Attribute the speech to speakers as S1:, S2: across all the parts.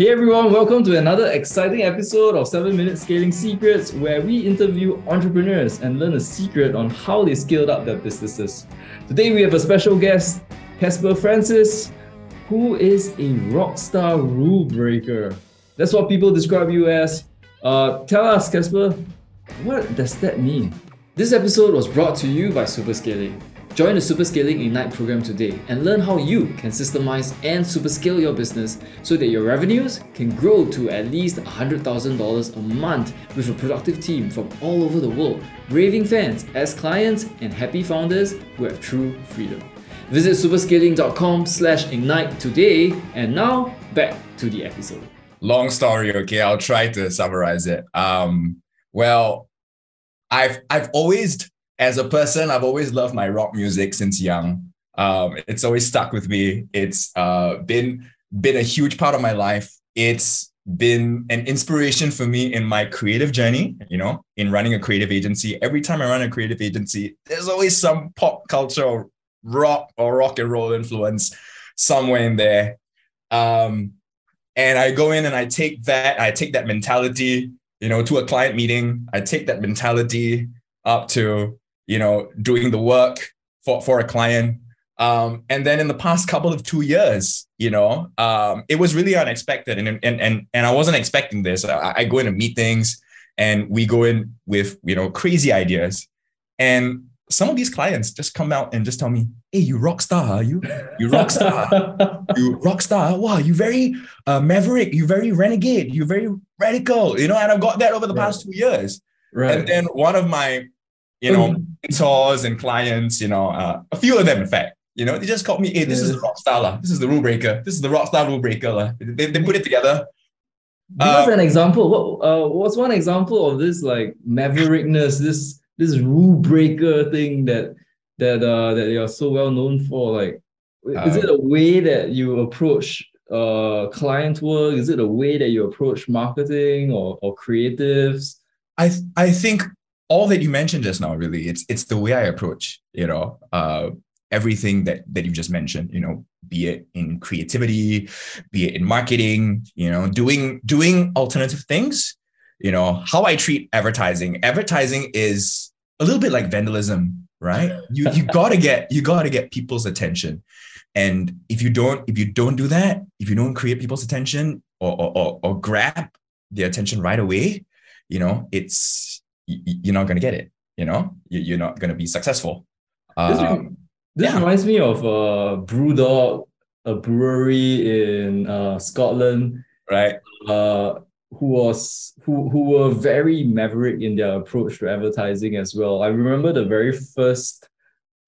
S1: Hey everyone, welcome to another exciting episode of 7 Minute Scaling Secrets, where we interview entrepreneurs and learn a secret on how they scaled up their businesses. Today we have a special guest, Caspar Francis, who is a rockstar rule breaker. That's what people describe you as. Uh, tell us, Caspar, what does that mean? This episode was brought to you by Superscaling. Join the Superscaling Ignite program today and learn how you can systemize and superscale your business so that your revenues can grow to at least $100,000 a month with a productive team from all over the world, raving fans as clients and happy founders who have true freedom. Visit superscaling.com slash ignite today and now back to the episode.
S2: Long story, okay? I'll try to summarize it. Um, well, I've I've always as a person, I've always loved my rock music since young. Um, it's always stuck with me. It's uh, been been a huge part of my life. It's been an inspiration for me in my creative journey. You know, in running a creative agency. Every time I run a creative agency, there's always some pop culture, or rock or rock and roll influence somewhere in there. Um, and I go in and I take that, I take that mentality, you know, to a client meeting. I take that mentality up to you know, doing the work for, for a client. Um, and then in the past couple of two years, you know, um, it was really unexpected. And, and, and, and I wasn't expecting this. I, I go into meetings and we go in with, you know, crazy ideas. And some of these clients just come out and just tell me, "Hey, you rock star, are you you rock star, you rock star. Wow, you very uh, maverick, you very renegade, you very radical." You know, and I've got that over the right. past two years. Right. And then one of my you know, mm. mentors and clients, you know, uh, a few of them, in fact, you know, they just called me, hey, this is the rock star, la. this is the rule breaker, this is the rock star rule breaker. La. They, they put it together.
S1: Give uh, us an example. What uh, what's one example of this like maverickness, this this rule breaker thing that that uh that you're so well known for? Like, is it uh, a way that you approach uh client work? Is it a way that you approach marketing or, or creatives?
S2: I I think all that you mentioned just now really it's it's the way i approach you know uh, everything that that you just mentioned you know be it in creativity be it in marketing you know doing doing alternative things. You know how i treat advertising advertising is a little bit like vandalism right? You you got to get you got to get people's attention. And if you don't if you don't do that if you don't create people's attention or or, or, or grab their attention right away you know it's you're not going to get it. You know, you're not going to be successful.
S1: Um, this, this yeah. reminds me of uh, Brewdog, a brewery in uh, Scotland,
S2: right?
S1: Uh, who was who who were very maverick in their approach to advertising as well. I remember the very first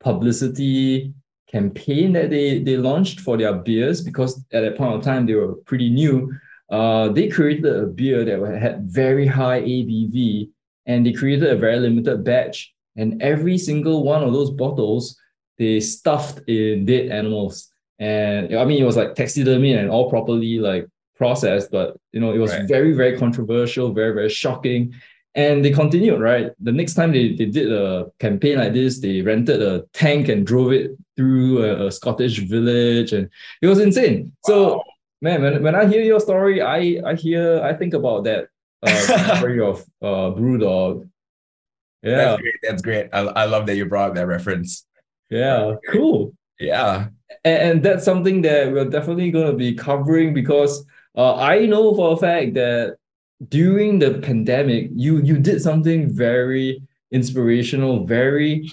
S1: publicity campaign that they they launched for their beers because at that point of time they were pretty new. Uh, they created a beer that had very high ABV and they created a very limited batch. And every single one of those bottles, they stuffed in dead animals. And I mean, it was like taxidermy and all properly like processed, but you know, it was right. very, very controversial, very, very shocking. And they continued, right? The next time they, they did a campaign like this, they rented a tank and drove it through a, a Scottish village, and it was insane. Wow. So, man, when, when I hear your story, I I hear I think about that uh, of uh, Brewdog.
S2: Yeah, that's great. That's great. I, I love that you brought that reference.
S1: Yeah, cool.
S2: Yeah,
S1: and, and that's something that we're definitely going to be covering because uh, I know for a fact that during the pandemic, you you did something very inspirational, very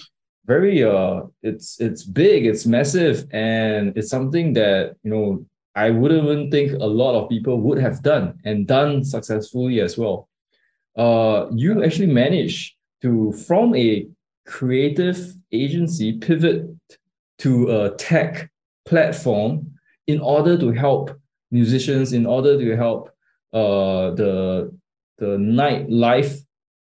S1: very uh it's it's big it's massive and it's something that you know I wouldn't even think a lot of people would have done and done successfully as well. Uh, you actually managed to, from a creative agency, pivot to a tech platform in order to help musicians, in order to help uh, the the nightlife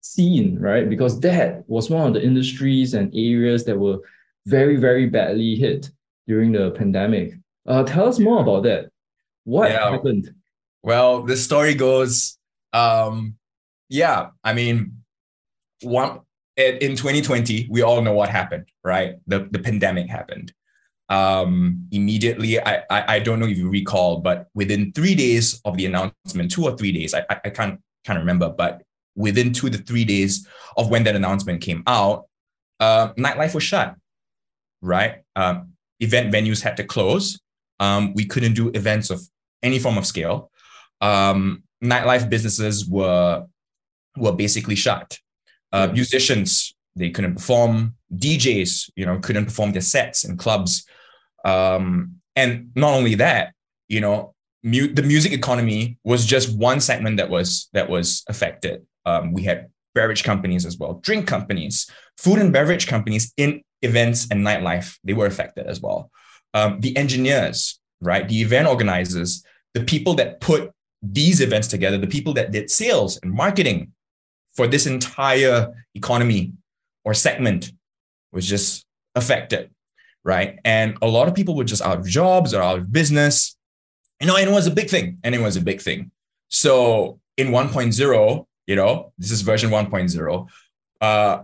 S1: scene, right? Because that was one of the industries and areas that were very, very badly hit during the pandemic. Uh, tell us more about that. What yeah. happened?
S2: Well, the story goes, um, yeah, I mean, one in 2020, we all know what happened, right? The the pandemic happened. um, immediately, I, I, I don't know if you recall, but within three days of the announcement, two or three days, I, I can't can't remember, but within two to three days of when that announcement came out, uh, nightlife was shut. Right, um, event venues had to close. Um, we couldn't do events of any form of scale. Um, nightlife businesses were were basically shut. Uh, musicians they couldn't perform. DJs, you know, couldn't perform their sets in clubs. Um, and not only that, you know, mu- the music economy was just one segment that was that was affected. Um, we had beverage companies as well, drink companies, food and beverage companies in events and nightlife. They were affected as well. Um, the engineers, right, the event organizers, the people that put these events together, the people that did sales and marketing for this entire economy or segment was just affected, right? And a lot of people were just out of jobs or out of business. You know, and it was a big thing. And it was a big thing. So in 1.0, you know, this is version 1.0. Uh,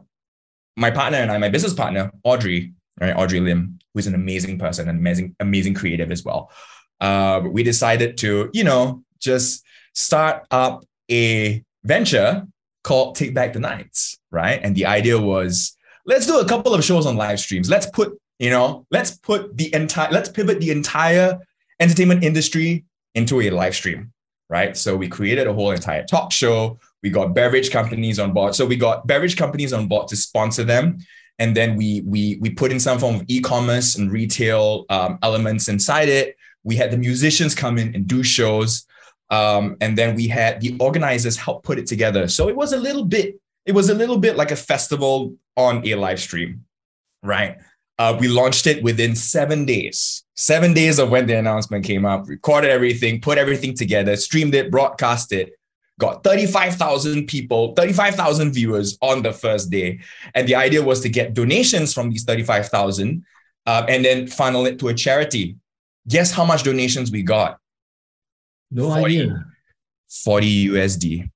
S2: my partner and I, my business partner, Audrey, right, Audrey Lim, who's an amazing person, an amazing, amazing creative as well. Uh, we decided to, you know, just start up a venture called Take Back the Nights, right? And the idea was let's do a couple of shows on live streams. Let's put, you know, let's put the entire, let's pivot the entire entertainment industry into a live stream, right? So we created a whole entire talk show. We got beverage companies on board. So we got beverage companies on board to sponsor them. And then we we we put in some form of e-commerce and retail um, elements inside it. We had the musicians come in and do shows. Um, and then we had the organizers help put it together. So it was a little bit, it was a little bit like a festival on a live stream, right? Uh, we launched it within seven days. Seven days of when the announcement came up, recorded everything, put everything together, streamed it, broadcast it, got 35,000 people, 35,000 viewers on the first day. And the idea was to get donations from these 35,000 uh, and then funnel it to a charity. Guess how much donations we got?
S1: No 40, idea.
S2: 40 USD.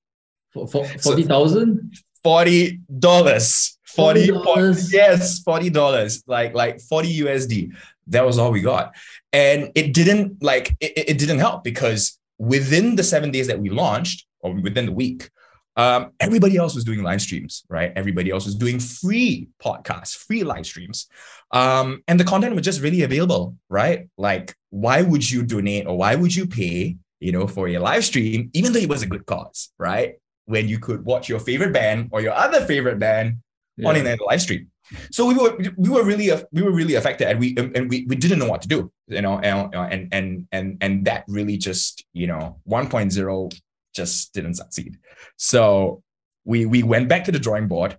S1: For, for 40,000?
S2: $40. $40, $40 yes, $40. Like like 40 USD. That was all we got. And it didn't like it, it didn't help because within the 7 days that we launched or within the week, um, everybody else was doing live streams, right? Everybody else was doing free podcasts, free live streams. Um, and the content was just really available, right? Like, why would you donate or why would you pay you know, for a live stream, even though it was a good cause, right? When you could watch your favorite band or your other favorite band yeah. on a live stream. So we were we were really we were really affected, and we and we, we didn't know what to do, you know, and and and and and that really just you know 1.0 just didn't succeed. So we we went back to the drawing board,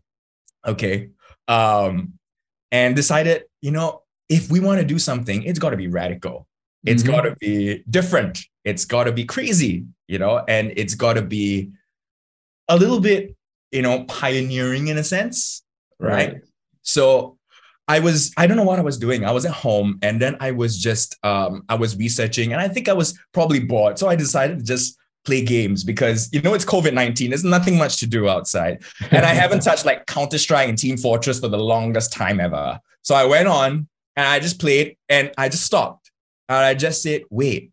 S2: okay, um, and decided you know if we want to do something, it's got to be radical. It's mm-hmm. got to be different. It's got to be crazy, you know, and it's got to be a little bit, you know, pioneering in a sense, right? right? So I was, I don't know what I was doing. I was at home and then I was just, um, I was researching and I think I was probably bored. So I decided to just play games because, you know, it's COVID 19. There's nothing much to do outside. And I haven't touched like Counter Strike and Team Fortress for the longest time ever. So I went on and I just played and I just stopped and I just said, wait,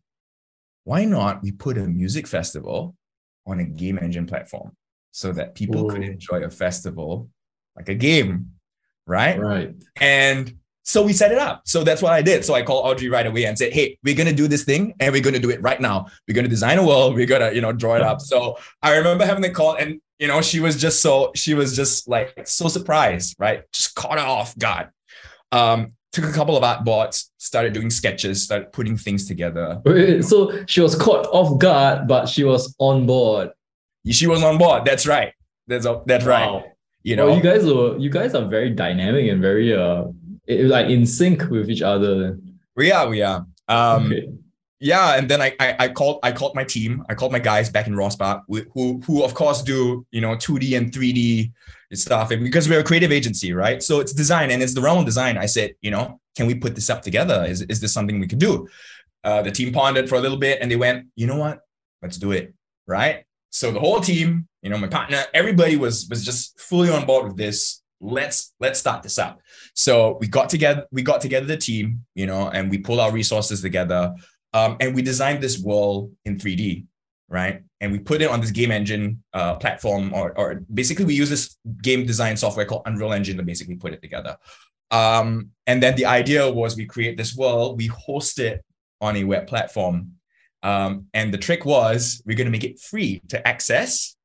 S2: why not we put a music festival on a game engine platform so that people Ooh. could enjoy a festival like a game, right?
S1: Right.
S2: And so we set it up. So that's what I did. So I called Audrey right away and said, "Hey, we're gonna do this thing, and we're gonna do it right now. We're gonna design a world. We're gonna, you know, draw it up." So I remember having the call, and you know, she was just so she was just like so surprised, right? Just caught her off guard. Um, took a couple of art boards, started doing sketches, started putting things together.
S1: Wait, so she was caught off guard, but she was on board.
S2: She was on board. That's right. That's that's wow. right. You know,
S1: well, you guys are you guys are very dynamic and very uh like in sync with each other.
S2: We are, we are. Um, okay. Yeah, and then I, I, I called I called my team. I called my guys back in Rawspark, who who of course do you know two D and three D stuff, and because we're a creative agency, right? So it's design and it's the realm of design. I said, you know, can we put this up together? Is is this something we could do? Uh, the team pondered for a little bit, and they went, you know what? Let's do it, right? So the whole team, you know, my partner, everybody was was just fully on board with this. Let's let's start this up. So we got together, we got together the team, you know, and we pulled our resources together, um, and we designed this world in 3D, right? And we put it on this game engine uh, platform, or or basically we use this game design software called Unreal Engine to basically put it together. Um, and then the idea was we create this world, we host it on a web platform. Um, and the trick was we're going to make it free to access.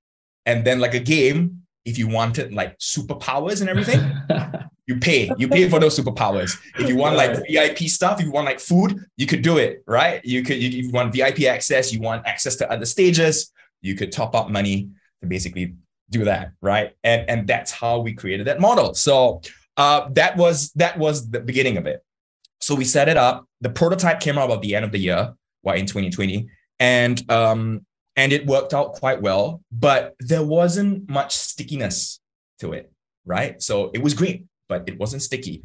S2: And then, like a game, if you wanted like superpowers and everything, you pay. You pay for those superpowers. If you want like VIP stuff, if you want like food, you could do it, right? You could, you, you want VIP access, you want access to other stages, you could top up money to basically do that, right? And and that's how we created that model. So uh, that was that was the beginning of it. So we set it up. The prototype came out at the end of the year, what in 2020, and um, and it worked out quite well. But there wasn't much stickiness to it, right? So it was great, but it wasn't sticky.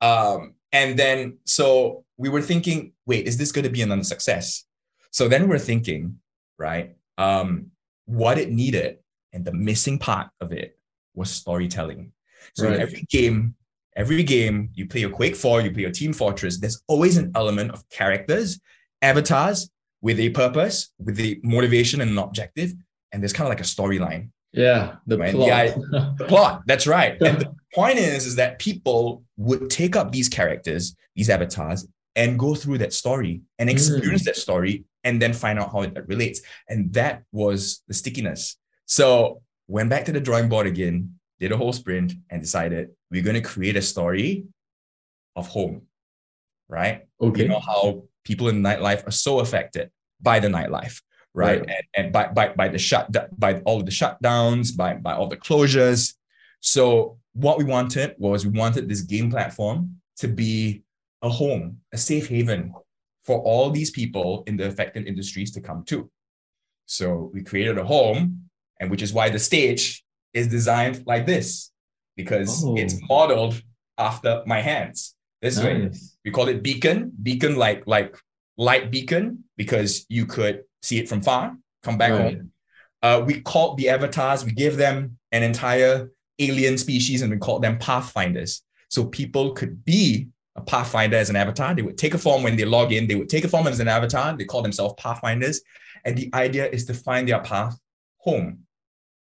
S2: Um, and then so we were thinking, wait, is this going to be another success? So then we're thinking, right? Um, what it needed and the missing part of it was storytelling. So right. every game, every game you play a Quake 4, you play a Team Fortress, there's always an element of characters, avatars with a purpose, with a motivation and an objective, and there's kind of like a storyline.
S1: Yeah, the right? plot.
S2: The, the plot, that's right. and the point is, is that people would take up these characters, these avatars, and go through that story and experience mm. that story and then find out how it relates. And that was the stickiness. So went back to the drawing board again, did a whole sprint and decided we're going to create a story of home, right? Okay. You know how people in nightlife are so affected by the nightlife, right? right. And, and by, by, by the shut, by all of the shutdowns, by, by all the closures. So what we wanted was we wanted this game platform to be a home, a safe haven for all these people in the affected industries to come to. So we created a home, and which is why the stage is designed like this because oh. it's modeled after my hands this nice. way. We call it beacon, beacon like like light beacon because you could see it from far, come back right. home. Uh, we called the avatars, we gave them an entire alien species and we called them pathfinders. So people could be a pathfinder as an avatar. They would take a form when they log in, they would take a form as an avatar. They call themselves pathfinders. And the idea is to find their path home.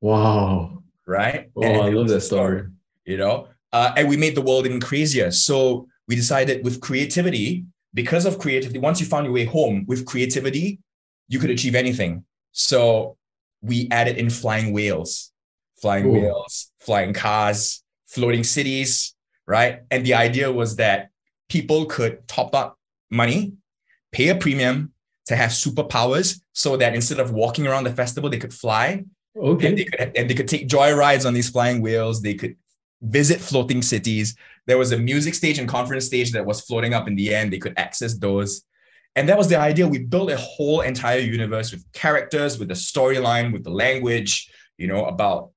S1: Wow
S2: right?
S1: Oh, and I love that story.
S2: You know, uh, and we made the world even crazier. So we decided with creativity, because of creativity, once you found your way home with creativity, you could achieve anything. So we added in flying whales, flying Ooh. whales, flying cars, floating cities, right? And the idea was that people could top up money, pay a premium to have superpowers so that instead of walking around the festival, they could fly
S1: Okay.
S2: And they could, and they could take joy rides on these flying wheels. They could visit floating cities. There was a music stage and conference stage that was floating up in the end. They could access those. And that was the idea. We built a whole entire universe with characters, with the storyline, with the language, you know, about,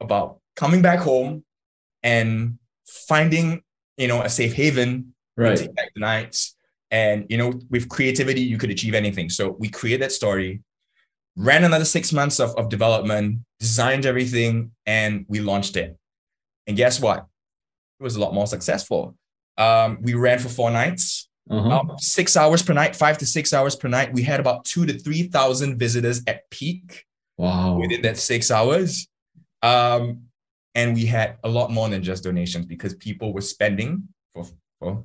S2: about coming back home and finding, you know, a safe haven,
S1: right.
S2: take back the nights. And, you know, with creativity, you could achieve anything. So we created that story ran another six months of, of development, designed everything, and we launched it. And guess what? It was a lot more successful. Um, we ran for four nights, uh-huh. um, six hours per night, five to six hours per night. We had about two to 3,000 visitors at peak.
S1: Wow.
S2: Within that six hours. Um, and we had a lot more than just donations because people were spending for, for,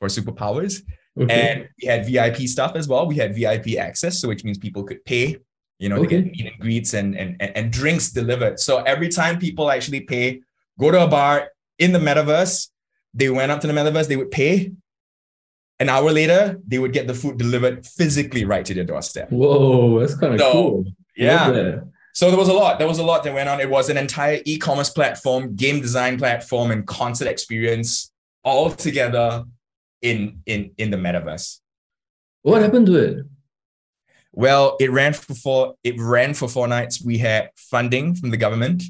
S2: for superpowers. Okay. And we had VIP stuff as well. We had VIP access, so which means people could pay you know, okay. they get meet and greets and, and, and drinks delivered. So every time people actually pay, go to a bar in the metaverse, they went up to the metaverse, they would pay. An hour later, they would get the food delivered physically right to their doorstep.
S1: Whoa, that's kind of so, cool.
S2: Yeah. So there was a lot. There was a lot that went on. It was an entire e-commerce platform, game design platform, and concert experience all together in in in the metaverse.
S1: What happened to it?
S2: Well, it ran for four. It ran for four nights. We had funding from the government,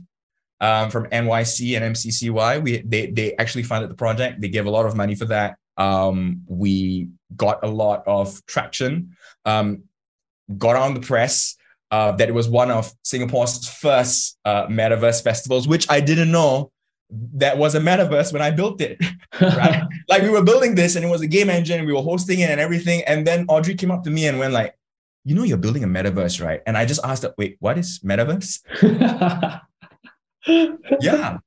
S2: um, from NYC and MCCY. We they they actually funded the project. They gave a lot of money for that. Um, we got a lot of traction. Um, got on the press uh, that it was one of Singapore's first uh, metaverse festivals, which I didn't know that was a metaverse when I built it. Right? like we were building this and it was a game engine and we were hosting it and everything. And then Audrey came up to me and went like, you know, you're building a metaverse, right? And I just asked her, wait, what is metaverse? yeah.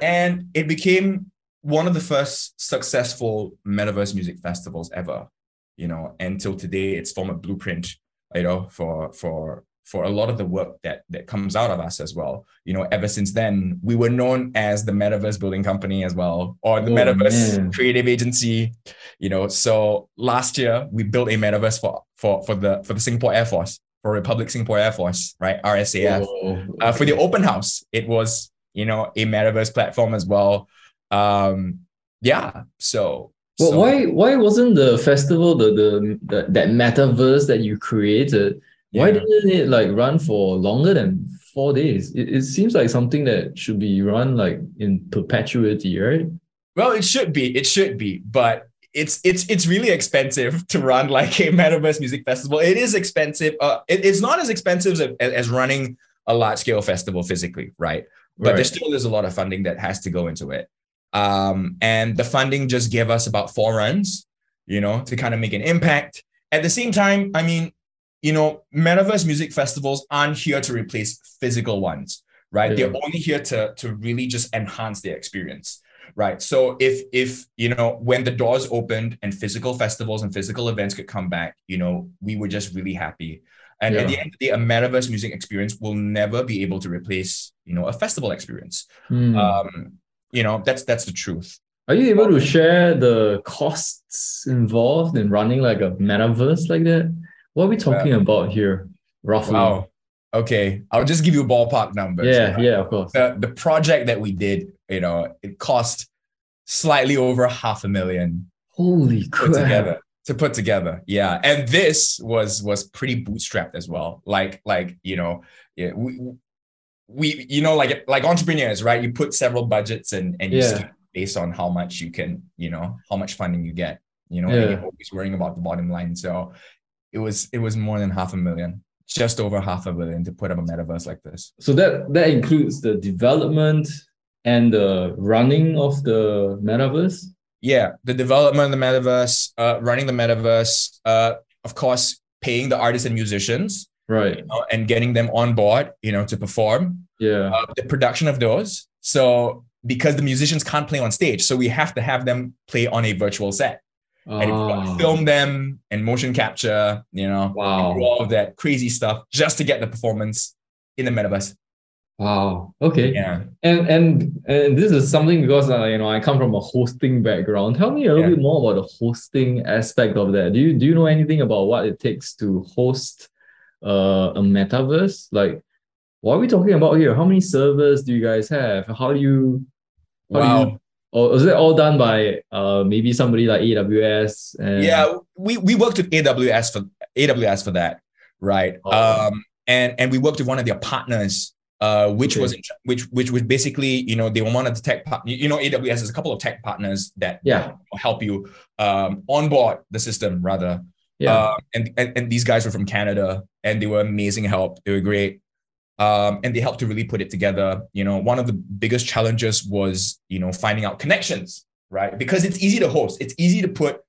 S2: And it became one of the first successful metaverse music festivals ever, you know, until today it's formed a blueprint, you know, for for for a lot of the work that that comes out of us as well. You know, ever since then, we were known as the Metaverse Building Company as well, or the oh, Metaverse man. Creative Agency. You know, so last year we built a metaverse for for for the for the Singapore Air Force, for Republic Singapore Air Force, right? RSAF. Uh, for the open house, it was you know a metaverse platform as well. Um, yeah, so
S1: well, so, why why wasn't the festival the, the the that metaverse that you created? Why didn't it like run for longer than four days? It, it seems like something that should be run like in perpetuity, right?
S2: Well, it should be. It should be, but it's it's it's really expensive to run like a metaverse music festival. It is expensive. Uh, it, it's not as expensive as, as running a large scale festival physically, right? But right. there still is a lot of funding that has to go into it. Um, and the funding just gave us about four runs, you know, to kind of make an impact. At the same time, I mean, you know, metaverse music festivals aren't here to replace physical ones, right? Yeah. They're only here to to really just enhance the experience, right? So if if you know when the doors opened and physical festivals and physical events could come back, you know, we were just really happy. And yeah. at the end of the day, a metaverse music experience will never be able to replace, you know, a festival experience. Mm. Um, you know, that's that's the truth.
S1: Are you able to share the costs involved in running like a metaverse like that? What are we talking uh, about here, roughly? Wow.
S2: Okay, I'll just give you a ballpark numbers.
S1: Yeah, right? yeah, of course.
S2: The, the project that we did, you know, it cost slightly over half a million.
S1: Holy crap!
S2: together to put together, yeah. And this was was pretty bootstrapped as well. Like like you know, yeah, we we you know like like entrepreneurs, right? You put several budgets and and you yeah. based on how much you can, you know, how much funding you get. You know, yeah. you're always worrying about the bottom line. So it was it was more than half a million just over half a million to put up a metaverse like this
S1: so that that includes the development and the running of the metaverse?
S2: Yeah the development of the metaverse uh, running the metaverse uh, of course paying the artists and musicians
S1: right.
S2: you know, and getting them on board you know to perform
S1: yeah.
S2: uh, the production of those. So because the musicians can't play on stage so we have to have them play on a virtual set. And oh. film them and motion capture, you know,
S1: wow,
S2: all of that crazy stuff just to get the performance in the metaverse.
S1: Wow. Okay.
S2: Yeah.
S1: And and and this is something because uh, you know I come from a hosting background. Tell me a little yeah. bit more about the hosting aspect of that. Do you do you know anything about what it takes to host uh, a metaverse? Like, what are we talking about here? How many servers do you guys have? How do you
S2: how wow. Do you
S1: or is it all done by uh maybe somebody like AWS?
S2: And... Yeah, we we worked with AWS for AWS for that, right? Oh. Um, and and we worked with one of their partners, uh, which okay. was which which was basically you know they were one of the tech part. You know, AWS has a couple of tech partners that
S1: yeah
S2: help you um onboard the system rather.
S1: Yeah, uh,
S2: and, and and these guys were from Canada, and they were amazing help. They were great um, and they helped to really put it together. You know, one of the biggest challenges was, you know, finding out connections, right? Because it's easy to host. It's easy to put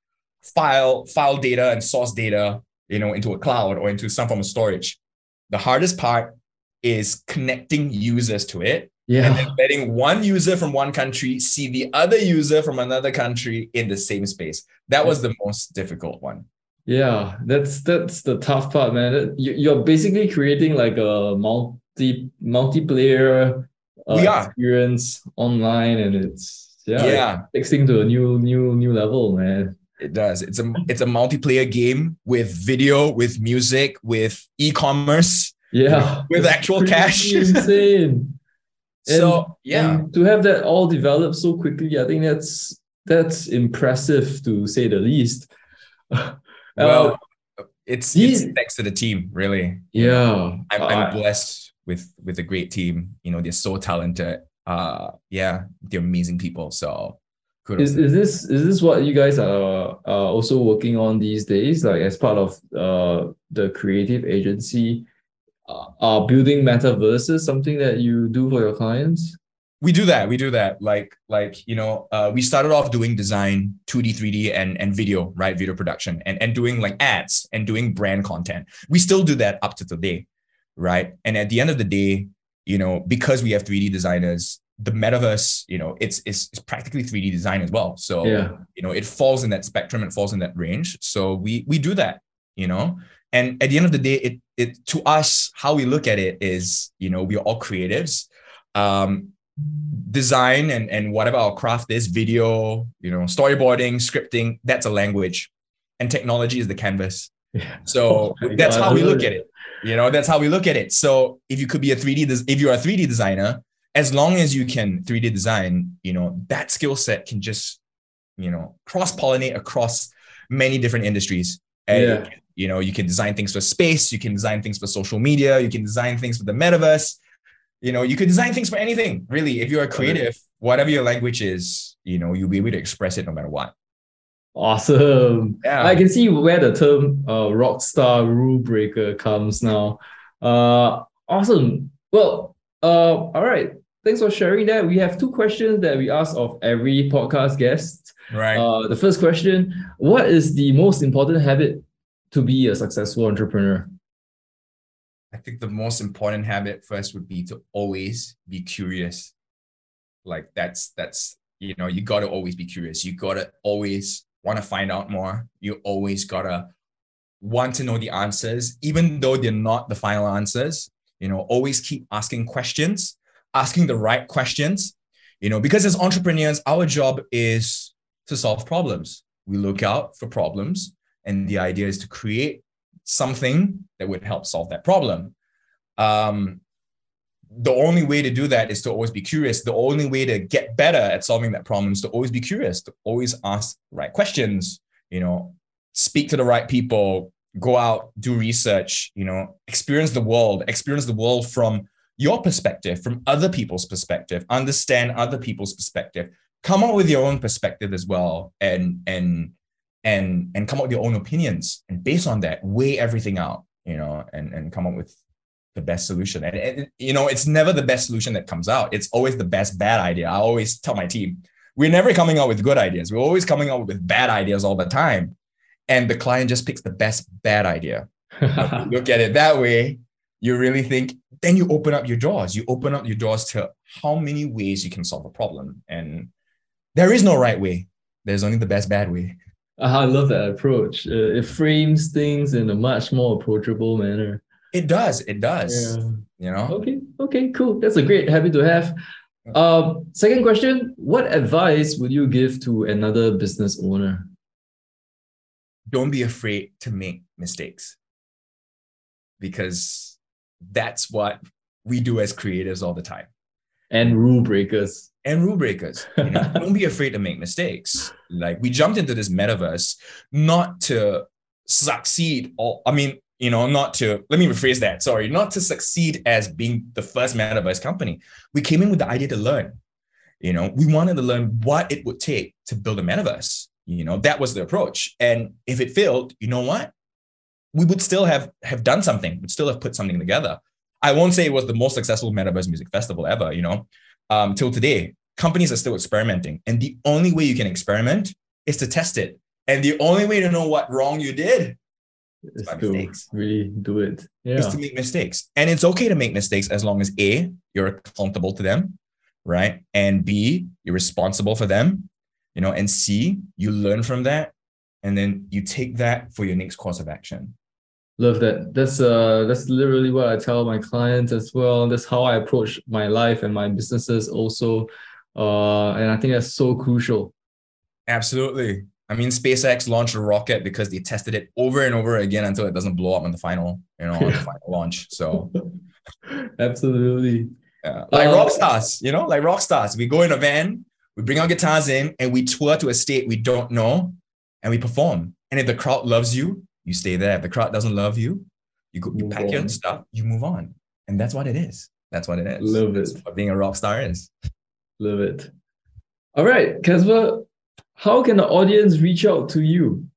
S2: file file data and source data, you know, into a cloud or into some form of storage. The hardest part is connecting users to it.
S1: Yeah.
S2: And then letting one user from one country see the other user from another country in the same space. That was the most difficult one.
S1: Yeah, that's that's the tough part, man. You're basically creating like a multi multiplayer uh,
S2: we are.
S1: experience online, and it's yeah, yeah, fixing to a new new new level, man.
S2: It does. It's a it's a multiplayer game with video, with music, with e-commerce.
S1: Yeah,
S2: with actual cash.
S1: insane.
S2: so yeah,
S1: and to have that all developed so quickly, I think that's that's impressive to say the least.
S2: Well, uh, it's, it's thanks to the team, really.
S1: Yeah,
S2: I'm, I'm blessed with with a great team. You know, they're so talented. Uh, yeah, they're amazing people. So,
S1: is, is this is this what you guys are, are also working on these days? Like as part of uh the creative agency, uh, are building metaverses something that you do for your clients?
S2: we do that. We do that. Like, like you know, uh, we started off doing design, 2D, 3D, and and video, right? Video production, and and doing like ads and doing brand content. We still do that up to today, right? And at the end of the day, you know, because we have 3D designers, the metaverse, you know, it's it's, it's practically 3D design as well. So
S1: Yeah.
S2: you know, it falls in that spectrum, it falls in that range. So we we do that, you know. And at the end of the day, it it to us, how we look at it is, you know, we're all creatives. Um, design and and whatever our craft is, video, you know, storyboarding, scripting, that's a language. And technology is the canvas.
S1: Yeah.
S2: So
S1: Oh
S2: that's
S1: God,
S2: how we look
S1: it.
S2: at it. You know, that's how we look at it. So if you could be a 3D, des- if you're a 3D designer, as long as you can 3D design, you know, that skill set can just, you know, cross pollinate across many different industries. And,
S1: Yeah.
S2: You know, you can design things for space, you can design things for social media, you can design things for the metaverse. You know, you can design things for anything, really. If you're a creative, whatever your language is, you know, you'll be able to express it no matter what.
S1: Awesome.
S2: Yeah.
S1: I can see where the term uh, rockstar rule breaker comes now. Uh, awesome. Well, uh, all right. Thanks for sharing that. We have two questions that we ask of every podcast guest.
S2: Right.
S1: Uh, the first question What is the most important habit to be a successful entrepreneur?
S2: I think the most important habit first would be to always be curious. Like that's that's you know you got to always be curious. You got to always want to find out more. You always got to want to know the answers even though they're not the final answers. You know, always keep asking questions, asking the right questions. You know, because as entrepreneurs our job is to solve problems. We look out for problems and the idea is to create something that would help solve that problem. Um, the only way to do that is to always be curious. The only way to get better at solving that problem is to always be curious, to always ask the right questions, you know, speak to the right people, go out, do research, you know, experience the world, experience the world from your perspective, from other people's perspective, understand other people's perspective, come up with your own perspective as well, and and and and come up with your own opinions and based on that weigh everything out you know and and come up with the best solution. And, and you know it's never the best solution that comes out. It's always the best bad idea. I always tell my team we're never coming out with good ideas. We're always coming out with bad ideas all the time. And the client just picks the best bad idea. Look at it that way. You really think then you open up your doors you open up your doors to how many ways you can solve a problem. And there is no right way. There's only the best bad way
S1: I love that approach. Uh, it frames things in a much more approachable manner.
S2: It does. It does.
S1: Yeah.
S2: You know,
S1: Okay, okay, cool. That's a great habit to have. Um, second question: What advice would you give to another business owner?
S2: don't be afraid to make mistakes because that's what we do as creatives all the time
S1: And rule breakers.
S2: and rule breakers. You know, don't be afraid to make mistakes. Like we jumped into this metaverse not to succeed or I mean, you know, not to let me rephrase that. Sorry, not to succeed as being the first metaverse company. We came in with the idea to learn. You know, we wanted to learn what it would take to build a metaverse. You know, that was the approach. And if it failed, you know what? We would still have have done something. We'd still have put something together. I won't say it was the most successful metaverse music festival ever. You know, um, till today, companies are still experimenting, and the only way you can experiment is to test it. And the only way to know what wrong you did
S1: is
S2: by
S1: to
S2: mistakes.
S1: really do it. Yeah.
S2: Is to make mistakes. And it's okay to make mistakes as long as A, you're accountable to them, right? And B, you're responsible for them, you know, and C, you learn from that. And then you take that for your next course of action.
S1: Love that. That's uh that's literally what I tell my clients as well. That's how I approach my life and my businesses also. Uh and I think that's so crucial.
S2: Absolutely. I mean, SpaceX launched a rocket because they tested it over and over again until it doesn't blow up on the final, you know, on the final launch. So
S1: Absolutely.
S2: Yeah. Like
S1: Uh,
S2: rock stars, you know, like rock stars. We go in a van, we bring our guitars in, and we tour to a state we don't know, and we perform. And if the crowd loves you, you stay there. If the crowd doesn't love you, you go, you
S1: Move
S2: pack your stuff, you move on, and that's what it is. That's what it is.
S1: Love
S2: That's
S1: it.
S2: What being a rock star is.
S1: Love it. All right, Caspar, how can the audience reach out to you?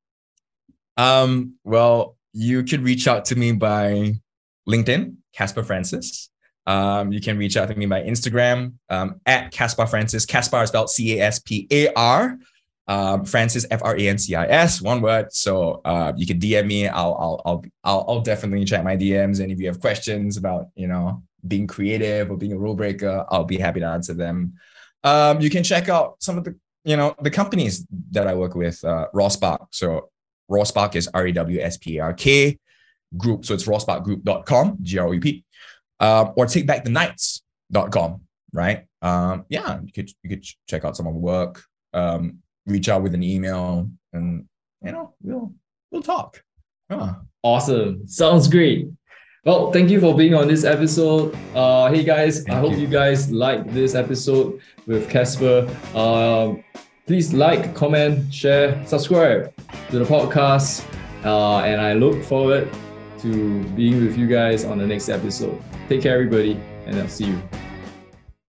S2: Um, well, you could reach out to me by LinkedIn, Caspar Francis. Um, you can reach out to me by Instagram um, at Caspar Francis. Caspar is spelled C A S P A R. Um, Francis F R A N C I S, one word. So uh, you can DM me. I'll, I'll I'll I'll definitely check my DMs. And if you have questions about you know being creative or being a rule breaker, I'll be happy to answer them. Um, you can check out some of the you know the companies that I work with. Uh, Rawspark. So Rawspark is R A W S P A R K group. So it's rawsparkgroup.com, G R O U P um, or takebackthenights.com, right? Um, yeah, you could you could check out some of the work, um, reach out with an email, and you know we'll we'll talk.
S1: Yeah. Awesome, sounds great. Well, thank you for being on this episode. Uh, hey guys, thank I hope you. you guys like this episode with caspar Um, please like, comment, share, subscribe to the podcast, uh, and I look forward to being with you guys on the next episode. Take care, everybody, and I'll see you.